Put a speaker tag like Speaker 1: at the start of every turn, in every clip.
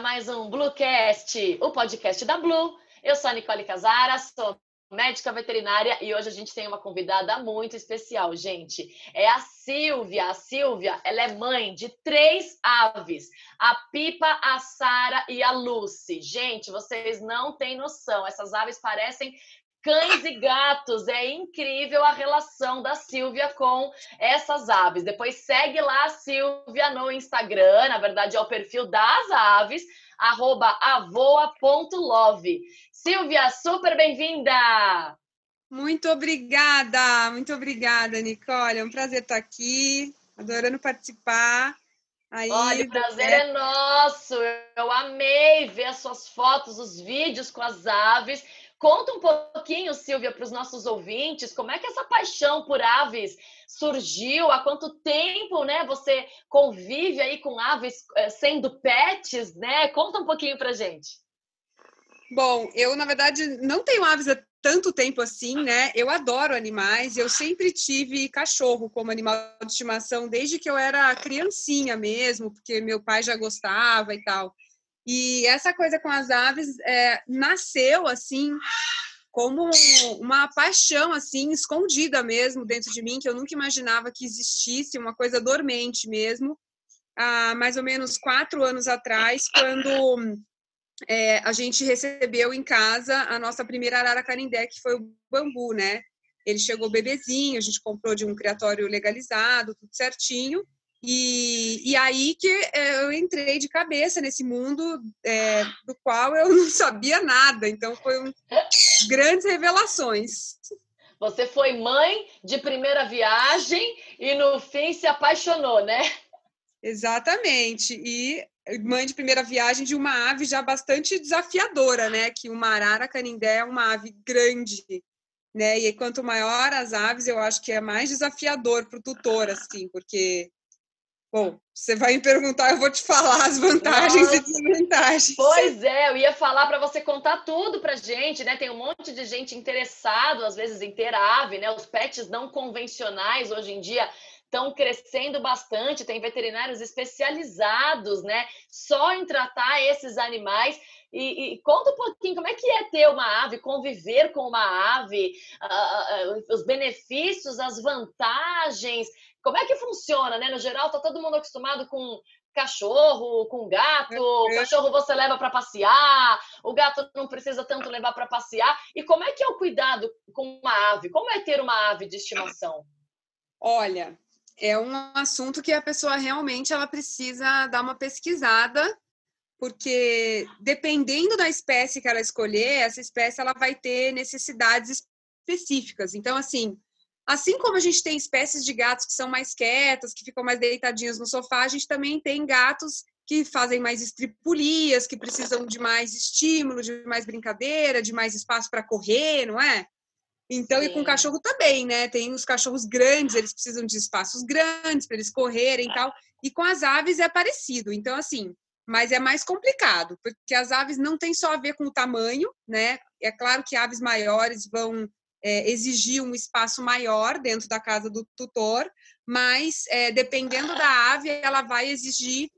Speaker 1: mais um Bluecast, o podcast da Blue. Eu sou a Nicole Casara, sou médica veterinária e hoje a gente tem uma convidada muito especial, gente. É a Silvia. A Silvia, ela é mãe de três aves: a Pipa, a Sara e a Lucy. Gente, vocês não têm noção. Essas aves parecem cães e gatos. É incrível a relação da Silvia com essas aves. Depois segue lá a Silvia no Instagram, na verdade é o perfil das aves, arroba avoa.love. Silvia, super bem-vinda!
Speaker 2: Muito obrigada, muito obrigada, Nicole. É um prazer estar aqui, adorando participar.
Speaker 1: Aí, Olha, o prazer é... é nosso. Eu amei ver as suas fotos, os vídeos com as aves. Conta um pouquinho, Silvia, para os nossos ouvintes, como é que essa paixão por aves surgiu? Há quanto tempo, né? Você convive aí com aves eh, sendo pets, né? Conta um pouquinho para gente.
Speaker 2: Bom, eu na verdade não tenho aves há tanto tempo assim, né? Eu adoro animais. Eu sempre tive cachorro como animal de estimação desde que eu era criancinha mesmo, porque meu pai já gostava e tal. E essa coisa com as aves é, nasceu assim como uma paixão assim escondida mesmo dentro de mim que eu nunca imaginava que existisse uma coisa dormente mesmo. Há mais ou menos quatro anos atrás quando é, a gente recebeu em casa a nossa primeira arara carindé que foi o bambu né? Ele chegou bebezinho a gente comprou de um criatório legalizado tudo certinho e, e aí que é, eu entrei de cabeça nesse mundo é, do qual eu não sabia nada. Então, foi um, grandes revelações.
Speaker 1: Você foi mãe de primeira viagem e no fim se apaixonou, né?
Speaker 2: Exatamente. E mãe de primeira viagem de uma ave já bastante desafiadora, né? Que uma arara canindé é uma ave grande, né? E quanto maior as aves, eu acho que é mais desafiador para o tutor, assim, porque Bom, você vai me perguntar, eu vou te falar as vantagens Nossa. e desvantagens.
Speaker 1: Pois é, eu ia falar para você contar tudo para gente, né? Tem um monte de gente interessado, às vezes, em ter ave, né? Os pets não convencionais hoje em dia estão crescendo bastante, tem veterinários especializados, né? Só em tratar esses animais. E, e, conta um pouquinho como é que é ter uma ave, conviver com uma ave, uh, uh, os benefícios, as vantagens. Como é que funciona, né? No geral, tá todo mundo acostumado com cachorro, com gato. O cachorro você leva para passear, o gato não precisa tanto levar para passear. E como é que é o cuidado com uma ave? Como é ter uma ave de estimação?
Speaker 2: Olha, é um assunto que a pessoa realmente ela precisa dar uma pesquisada, porque dependendo da espécie que ela escolher, essa espécie ela vai ter necessidades específicas. Então, assim, Assim como a gente tem espécies de gatos que são mais quietas, que ficam mais deitadinhos no sofá, a gente também tem gatos que fazem mais estripulias, que precisam de mais estímulo, de mais brincadeira, de mais espaço para correr, não é? Então, Sim. e com cachorro também, né? Tem os cachorros grandes, eles precisam de espaços grandes para eles correrem e tal. E com as aves é parecido. Então, assim, mas é mais complicado, porque as aves não tem só a ver com o tamanho, né? É claro que aves maiores vão é, exigir um espaço maior dentro da casa do tutor, mas é, dependendo da ave, ela vai exigir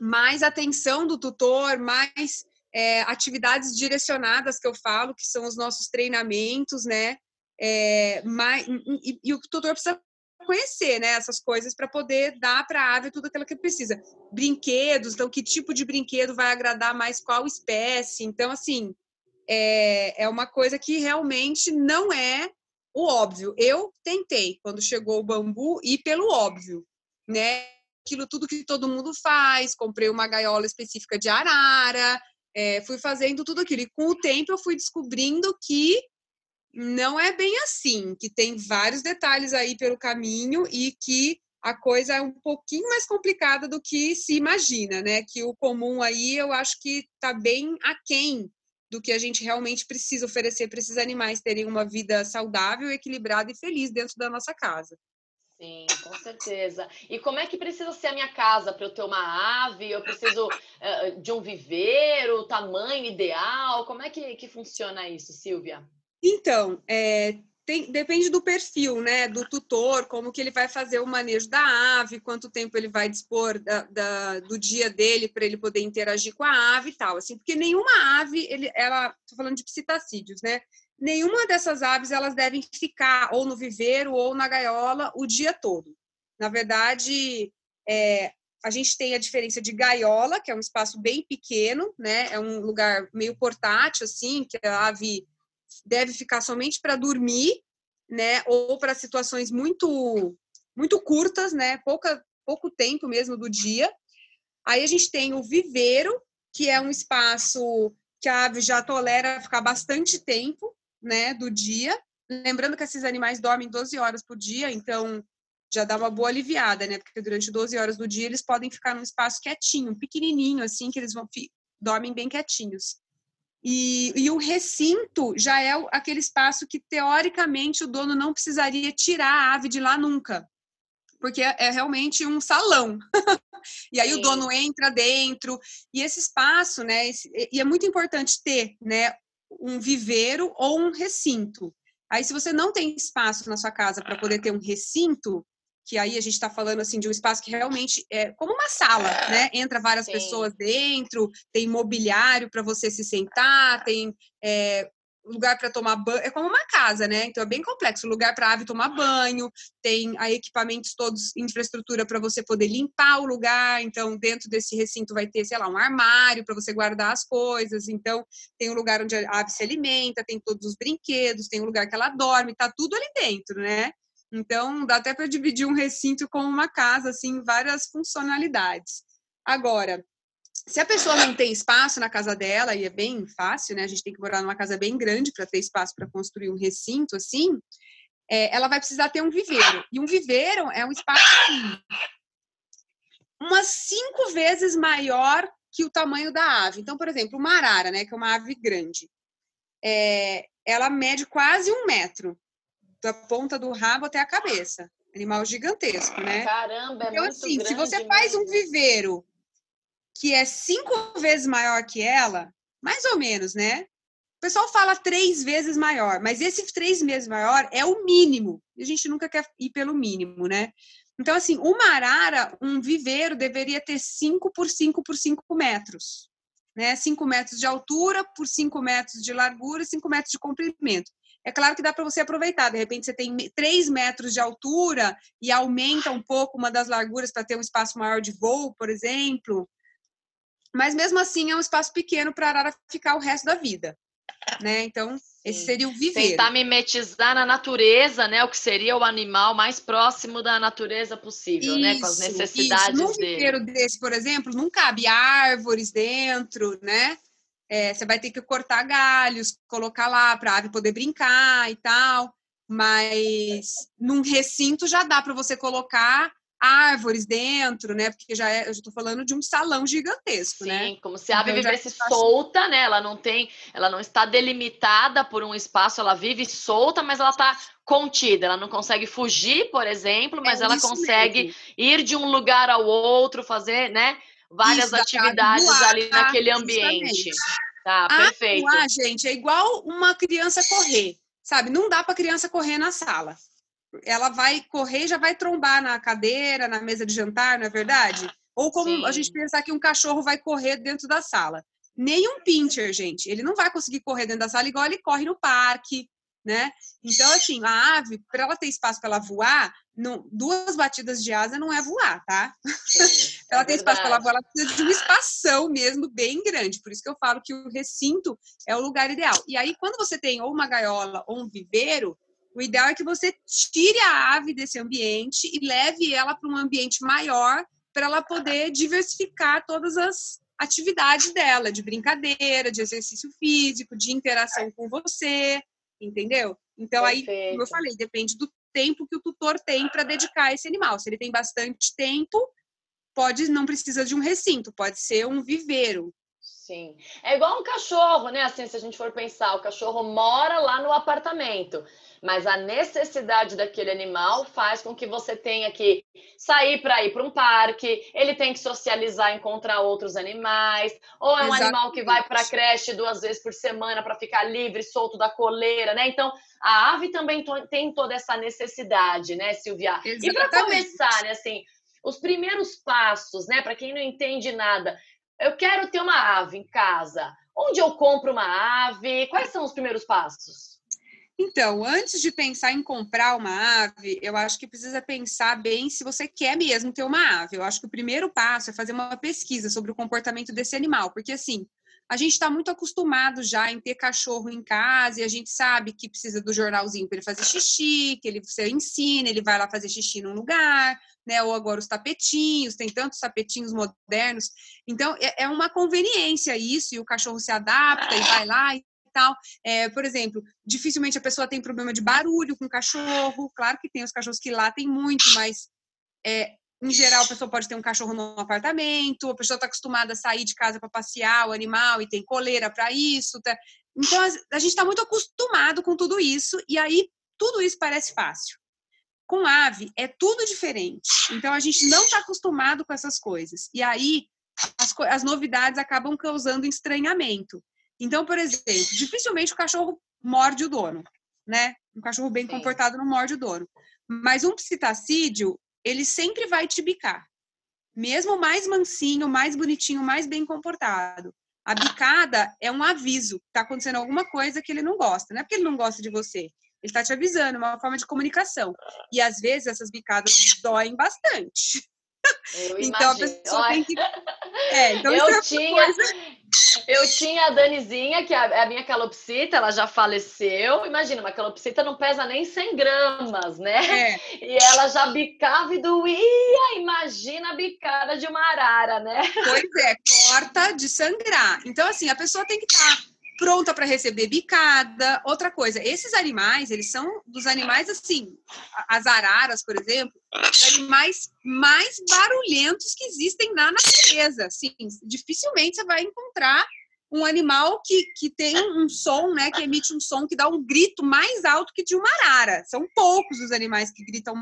Speaker 2: mais atenção do tutor, mais é, atividades direcionadas que eu falo, que são os nossos treinamentos, né? É, mais, e, e, o tutor precisa conhecer né, essas coisas para poder dar para a ave tudo aquilo que precisa. Brinquedos, então, que tipo de brinquedo vai agradar mais qual espécie. Então, assim, é, é uma coisa que realmente não é o óbvio. Eu tentei, quando chegou o bambu, ir pelo óbvio, né? Aquilo tudo que todo mundo faz, comprei uma gaiola específica de arara, é, fui fazendo tudo aquilo. E com o tempo eu fui descobrindo que não é bem assim, que tem vários detalhes aí pelo caminho e que a coisa é um pouquinho mais complicada do que se imagina, né? Que o comum aí eu acho que está bem aquém do que a gente realmente precisa oferecer para esses animais terem uma vida saudável, equilibrada e feliz dentro da nossa casa.
Speaker 1: Sim, com certeza. E como é que precisa ser a minha casa para eu ter uma ave? Eu preciso uh, de um viveiro, tamanho ideal? Como é que, que funciona isso, Silvia?
Speaker 2: Então, é, tem, depende do perfil, né, do tutor, como que ele vai fazer o manejo da ave, quanto tempo ele vai dispor da, da, do dia dele para ele poder interagir com a ave e tal, assim, porque nenhuma ave, ele, ela, tô falando de psitacídeos, né, nenhuma dessas aves elas devem ficar ou no viveiro ou na gaiola o dia todo. Na verdade, é, a gente tem a diferença de gaiola, que é um espaço bem pequeno, né, é um lugar meio portátil, assim, que a ave deve ficar somente para dormir, né? Ou para situações muito muito curtas, né? Pouca, pouco tempo mesmo do dia. Aí a gente tem o viveiro, que é um espaço que a ave já tolera ficar bastante tempo, né, do dia. Lembrando que esses animais dormem 12 horas por dia, então já dá uma boa aliviada, né? Porque durante 12 horas do dia eles podem ficar num espaço quietinho, pequenininho assim, que eles vão dormem bem quietinhos. E, e, o recinto já é aquele espaço que, teoricamente, o dono não precisaria tirar a ave de lá nunca, porque é, é realmente um salão. e aí Sim. o dono entra dentro, e esse espaço, né? Esse, e é muito importante ter né, um viveiro ou um recinto. Aí, se você não tem espaço na sua casa para poder ter um recinto, que aí a gente está falando assim de um espaço que realmente é como uma sala, né? Entra várias Sim. pessoas dentro, tem mobiliário para você se sentar, tem é, lugar para tomar banho, é como uma casa, né? Então é bem complexo. Lugar para ave tomar banho, tem aí equipamentos todos, infraestrutura para você poder limpar o lugar. Então dentro desse recinto vai ter, sei lá, um armário para você guardar as coisas. Então tem um lugar onde a ave se alimenta, tem todos os brinquedos, tem um lugar que ela dorme, tá tudo ali dentro, né? Então, dá até para dividir um recinto como uma casa, assim, várias funcionalidades. Agora, se a pessoa não tem espaço na casa dela, e é bem fácil, né? A gente tem que morar numa casa bem grande para ter espaço para construir um recinto, assim, é, ela vai precisar ter um viveiro. E um viveiro é um espaço assim, umas cinco vezes maior que o tamanho da ave. Então, por exemplo, uma arara, né, que é uma ave grande, é, ela mede quase um metro da ponta do rabo até a cabeça. Animal gigantesco, né?
Speaker 1: Caramba, é então, muito assim,
Speaker 2: se você faz um viveiro que é cinco vezes maior que ela, mais ou menos, né? O pessoal fala três vezes maior, mas esse três vezes maior é o mínimo. E a gente nunca quer ir pelo mínimo, né? Então, assim, uma arara, um viveiro deveria ter 5 por 5 por 5 metros. Né? 5 metros de altura por 5 metros de largura e 5 metros de comprimento. É claro que dá para você aproveitar. De repente, você tem 3 metros de altura e aumenta um pouco uma das larguras para ter um espaço maior de voo, por exemplo. Mas mesmo assim, é um espaço pequeno para a arara ficar o resto da vida. Né? Então, esse seria o viver.
Speaker 1: Tentar mimetizar na natureza, né? O que seria o animal mais próximo da natureza possível, isso, né? Com as necessidades isso. Num
Speaker 2: dele. desse, por exemplo, não cabe árvores dentro, né? É, você vai ter que cortar galhos, colocar lá para a ave poder brincar e tal. Mas num recinto já dá para você colocar árvores dentro, né? Porque já é, eu estou falando de um salão gigantesco,
Speaker 1: Sim,
Speaker 2: né?
Speaker 1: Sim, como se a ave então, vivesse solta, né? Ela não tem, ela não está delimitada por um espaço, ela vive solta, mas ela está contida. Ela não consegue fugir, por exemplo, mas é ela consegue mesmo. ir de um lugar ao outro, fazer, né? Várias Isso, atividades voar, ali naquele ambiente. Tá, perfeito.
Speaker 2: Ah, gente, é igual uma criança correr, sabe? Não dá para criança correr na sala. Ela vai correr, já vai trombar na cadeira, na mesa de jantar, não é verdade? Ou como Sim. a gente pensar que um cachorro vai correr dentro da sala. Nem um pincher, gente, ele não vai conseguir correr dentro da sala igual ele corre no parque, né? Então, assim, a ave, para ela ter espaço para ela voar, não, duas batidas de asa não é voar, tá? Sim, ela tem espaço para ela voar, ela precisa de uma espação mesmo bem grande. Por isso que eu falo que o recinto é o lugar ideal. E aí, quando você tem ou uma gaiola ou um viveiro, o ideal é que você tire a ave desse ambiente e leve ela para um ambiente maior para ela poder diversificar todas as atividades dela, de brincadeira, de exercício físico, de interação com você, entendeu? Então, Perfeito. aí, como eu falei, depende do tempo que o tutor tem para dedicar a esse animal. Se ele tem bastante tempo, pode não precisa de um recinto, pode ser um viveiro.
Speaker 1: Sim. É igual um cachorro, né? Assim, se a gente for pensar, o cachorro mora lá no apartamento. mas a necessidade daquele animal faz com que você tenha que sair para ir para um parque, ele tem que socializar, encontrar outros animais, ou é um Exatamente. animal que vai para a creche duas vezes por semana para ficar livre, solto da coleira, né? Então, a ave também tem toda essa necessidade, né, Silvia? Exatamente. E para começar, né, assim, os primeiros passos, né, para quem não entende nada, eu quero ter uma ave em casa. Onde eu compro uma ave? Quais são os primeiros passos?
Speaker 2: Então, antes de pensar em comprar uma ave, eu acho que precisa pensar bem se você quer mesmo ter uma ave. Eu acho que o primeiro passo é fazer uma pesquisa sobre o comportamento desse animal, porque assim, a gente está muito acostumado já em ter cachorro em casa e a gente sabe que precisa do jornalzinho para ele fazer xixi, que ele você ensina, ele vai lá fazer xixi num lugar, né? Ou agora os tapetinhos, tem tantos tapetinhos modernos. Então, é, é uma conveniência isso, e o cachorro se adapta e vai lá e tal. É, por exemplo, dificilmente a pessoa tem problema de barulho com o cachorro. Claro que tem os cachorros que lá tem muito, mas é, em geral a pessoa pode ter um cachorro no apartamento, a pessoa está acostumada a sair de casa para passear o animal e tem coleira para isso. Tá? Então a gente está muito acostumado com tudo isso e aí tudo isso parece fácil. Com ave é tudo diferente. Então a gente não está acostumado com essas coisas. E aí as, as novidades acabam causando estranhamento. Então, por exemplo, dificilmente o cachorro morde o dono, né? Um cachorro bem Sim. comportado não morde o dono. Mas um psitacídeo, ele sempre vai te bicar. Mesmo mais mansinho, mais bonitinho, mais bem comportado. A bicada é um aviso, está acontecendo alguma coisa que ele não gosta. Não é porque ele não gosta de você. Ele está te avisando, é uma forma de comunicação. E às vezes essas bicadas doem bastante.
Speaker 1: Eu então imagino. a pessoa tem que. É, então eu, é tinha, coisa... eu tinha a Danizinha, que é a minha calopsita, ela já faleceu. Imagina, uma calopsita não pesa nem 100 gramas, né? É. E ela já bicava e doía. Imagina a bicada de uma arara, né?
Speaker 2: Pois é, corta de sangrar. Então, assim, a pessoa tem que estar. Tá pronta para receber bicada. Outra coisa, esses animais, eles são dos animais assim, as araras, por exemplo, animais mais barulhentos que existem na natureza. Assim, dificilmente você vai encontrar um animal que, que tem um som, né, que emite um som que dá um grito mais alto que de uma arara. São poucos os animais que gritam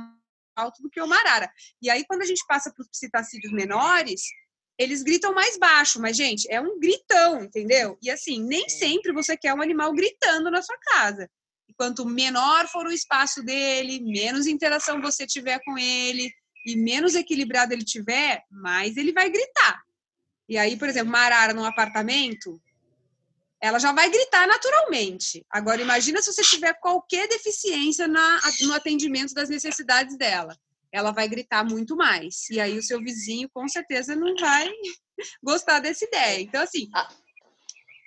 Speaker 2: alto do que uma arara. E aí, quando a gente passa para os psitacídeos menores, eles gritam mais baixo, mas, gente, é um gritão, entendeu? E assim, nem sempre você quer um animal gritando na sua casa. E quanto menor for o espaço dele, menos interação você tiver com ele e menos equilibrado ele tiver, mais ele vai gritar. E aí, por exemplo, uma arara num apartamento, ela já vai gritar naturalmente. Agora, imagina se você tiver qualquer deficiência na, no atendimento das necessidades dela ela vai gritar muito mais. E aí o seu vizinho com certeza não vai gostar dessa ideia. Então, assim.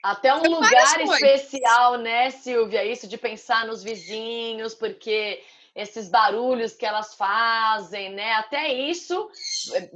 Speaker 1: Até um lugar especial, né, Silvia? Isso de pensar nos vizinhos, porque esses barulhos que elas fazem, né? Até isso,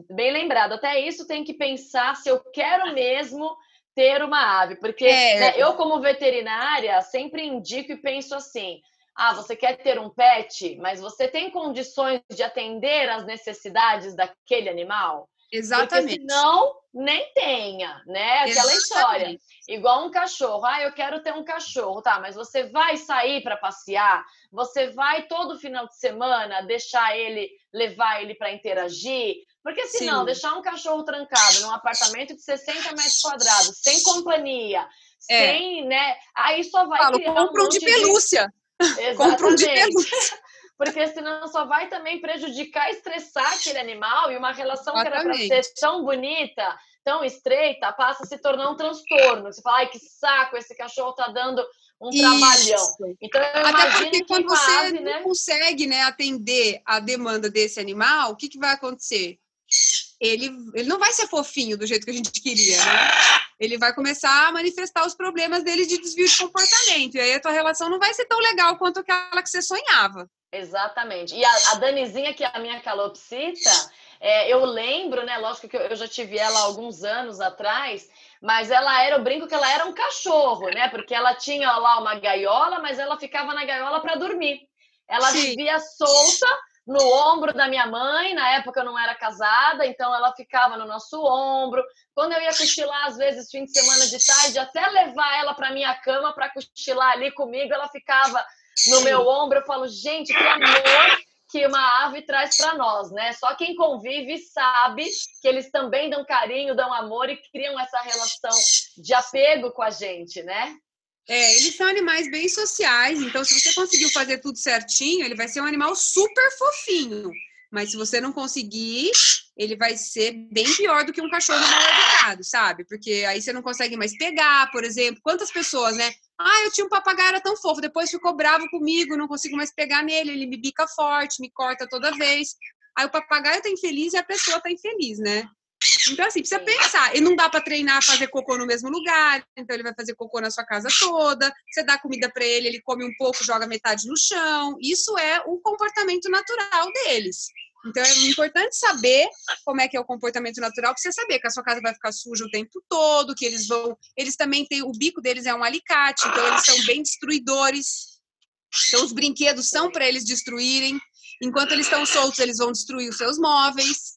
Speaker 1: bem lembrado, até isso tem que pensar se eu quero mesmo ter uma ave, porque é. né, eu, como veterinária, sempre indico e penso assim: ah, você quer ter um pet, mas você tem condições de atender às necessidades daquele animal?
Speaker 2: Exatamente.
Speaker 1: Porque senão, nem tenha, né? Aquela Exatamente. história. Igual um cachorro. Ah, eu quero ter um cachorro. Tá, mas você vai sair para passear? Você vai todo final de semana deixar ele, levar ele para interagir? Porque senão, Sim. deixar um cachorro trancado num apartamento de 60 metros quadrados, sem companhia, é. sem, né? Aí só vai
Speaker 2: Falo, criar um monte de pelúcia. De
Speaker 1: Compra um de pelúcia. Porque senão só vai também prejudicar, estressar aquele animal e uma relação Exatamente. que era para ser tão bonita, tão estreita, passa a se tornar um transtorno. Você fala, ai, que saco, esse cachorro tá dando um Isso. trabalhão.
Speaker 2: Então, Até porque quando você ave, não né? consegue né, atender a demanda desse animal, o que, que vai acontecer? Ele, ele não vai ser fofinho do jeito que a gente queria, né? ele vai começar a manifestar os problemas dele de desvio de comportamento. E aí a tua relação não vai ser tão legal quanto aquela que você sonhava.
Speaker 1: Exatamente. E a, a Danizinha, que é a minha calopsita, é, eu lembro, né? Lógico que eu, eu já tive ela alguns anos atrás, mas ela era, eu brinco que ela era um cachorro, né? Porque ela tinha lá uma gaiola, mas ela ficava na gaiola para dormir. Ela Sim. vivia solta no ombro da minha mãe, na época eu não era casada, então ela ficava no nosso ombro. Quando eu ia cochilar, às vezes, fim de semana de tarde, até levar ela para minha cama para cochilar ali comigo, ela ficava no meu ombro, eu falo, gente, que amor que uma ave traz para nós, né? Só quem convive sabe que eles também dão carinho, dão amor e criam essa relação de apego com a gente, né?
Speaker 2: É, eles são animais bem sociais, então se você conseguiu fazer tudo certinho, ele vai ser um animal super fofinho. Mas se você não conseguir, ele vai ser bem pior do que um cachorro mal educado, sabe? Porque aí você não consegue mais pegar, por exemplo. Quantas pessoas, né? Ah, eu tinha um papagaio, era tão fofo, depois ficou bravo comigo, não consigo mais pegar nele, ele me bica forte, me corta toda vez. Aí o papagaio tá infeliz e a pessoa tá infeliz, né? Então, assim, precisa pensar. E não dá para treinar fazer cocô no mesmo lugar, então ele vai fazer cocô na sua casa toda. Você dá comida para ele, ele come um pouco, joga metade no chão. Isso é o comportamento natural deles. Então é importante saber como é que é o comportamento natural, para você saber que a sua casa vai ficar suja o tempo todo, que eles vão. Eles também têm. O bico deles é um alicate, então eles são bem destruidores. Então os brinquedos são para eles destruírem. Enquanto eles estão soltos, eles vão destruir os seus móveis.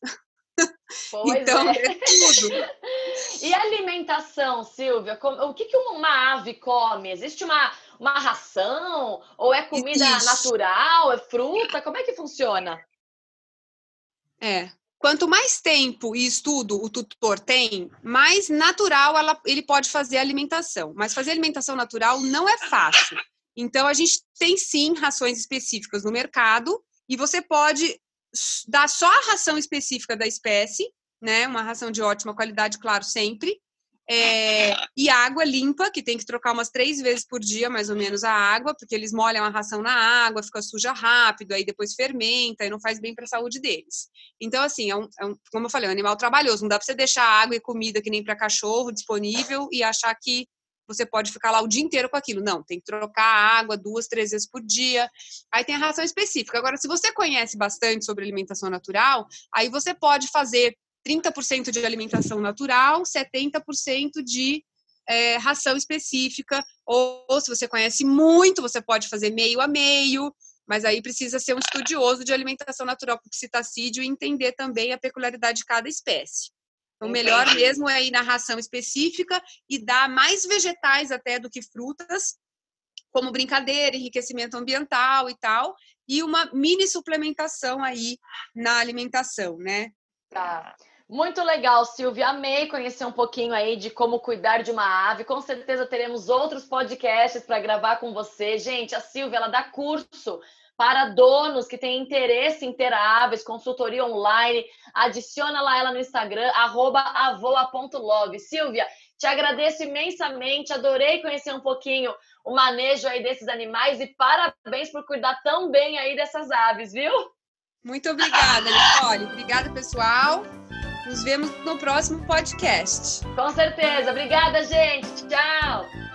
Speaker 1: Pois então, é. é tudo. E alimentação, Silvia? O que, que uma ave come? Existe uma, uma ração? Ou é comida Isso. natural? É fruta? Como é que funciona?
Speaker 2: É. Quanto mais tempo e estudo o tutor tem, mais natural ela, ele pode fazer a alimentação. Mas fazer alimentação natural não é fácil. Então, a gente tem sim rações específicas no mercado e você pode dar só a ração específica da espécie, né? Uma ração de ótima qualidade, claro, sempre. É, e água limpa, que tem que trocar umas três vezes por dia, mais ou menos, a água, porque eles molham a ração na água, fica suja rápido, aí depois fermenta e não faz bem para a saúde deles. Então, assim, é um, é um, como eu falei, é um animal trabalhoso. Não dá para você deixar água e comida que nem para cachorro disponível e achar que você pode ficar lá o dia inteiro com aquilo. Não, tem que trocar a água duas, três vezes por dia. Aí tem a ração específica. Agora, se você conhece bastante sobre alimentação natural, aí você pode fazer 30% de alimentação natural, 70% de é, ração específica, ou, ou, se você conhece muito, você pode fazer meio a meio, mas aí precisa ser um estudioso de alimentação natural por citacídio e entender também a peculiaridade de cada espécie. Então, o melhor mesmo é ir na ração específica e dar mais vegetais até do que frutas, como brincadeira, enriquecimento ambiental e tal, e uma mini suplementação aí na alimentação, né?
Speaker 1: Tá. Muito legal, Silvia. Amei conhecer um pouquinho aí de como cuidar de uma ave. Com certeza teremos outros podcasts para gravar com você. Gente, a Silvia, ela dá curso para donos que têm interesse em ter aves, consultoria online. Adiciona lá ela no Instagram, avoa.love. Silvia, te agradeço imensamente. Adorei conhecer um pouquinho o manejo aí desses animais e parabéns por cuidar tão bem aí dessas aves, viu?
Speaker 2: Muito obrigada, Nicole. Obrigada, pessoal. Nos vemos no próximo podcast.
Speaker 1: Com certeza. Obrigada, gente. Tchau.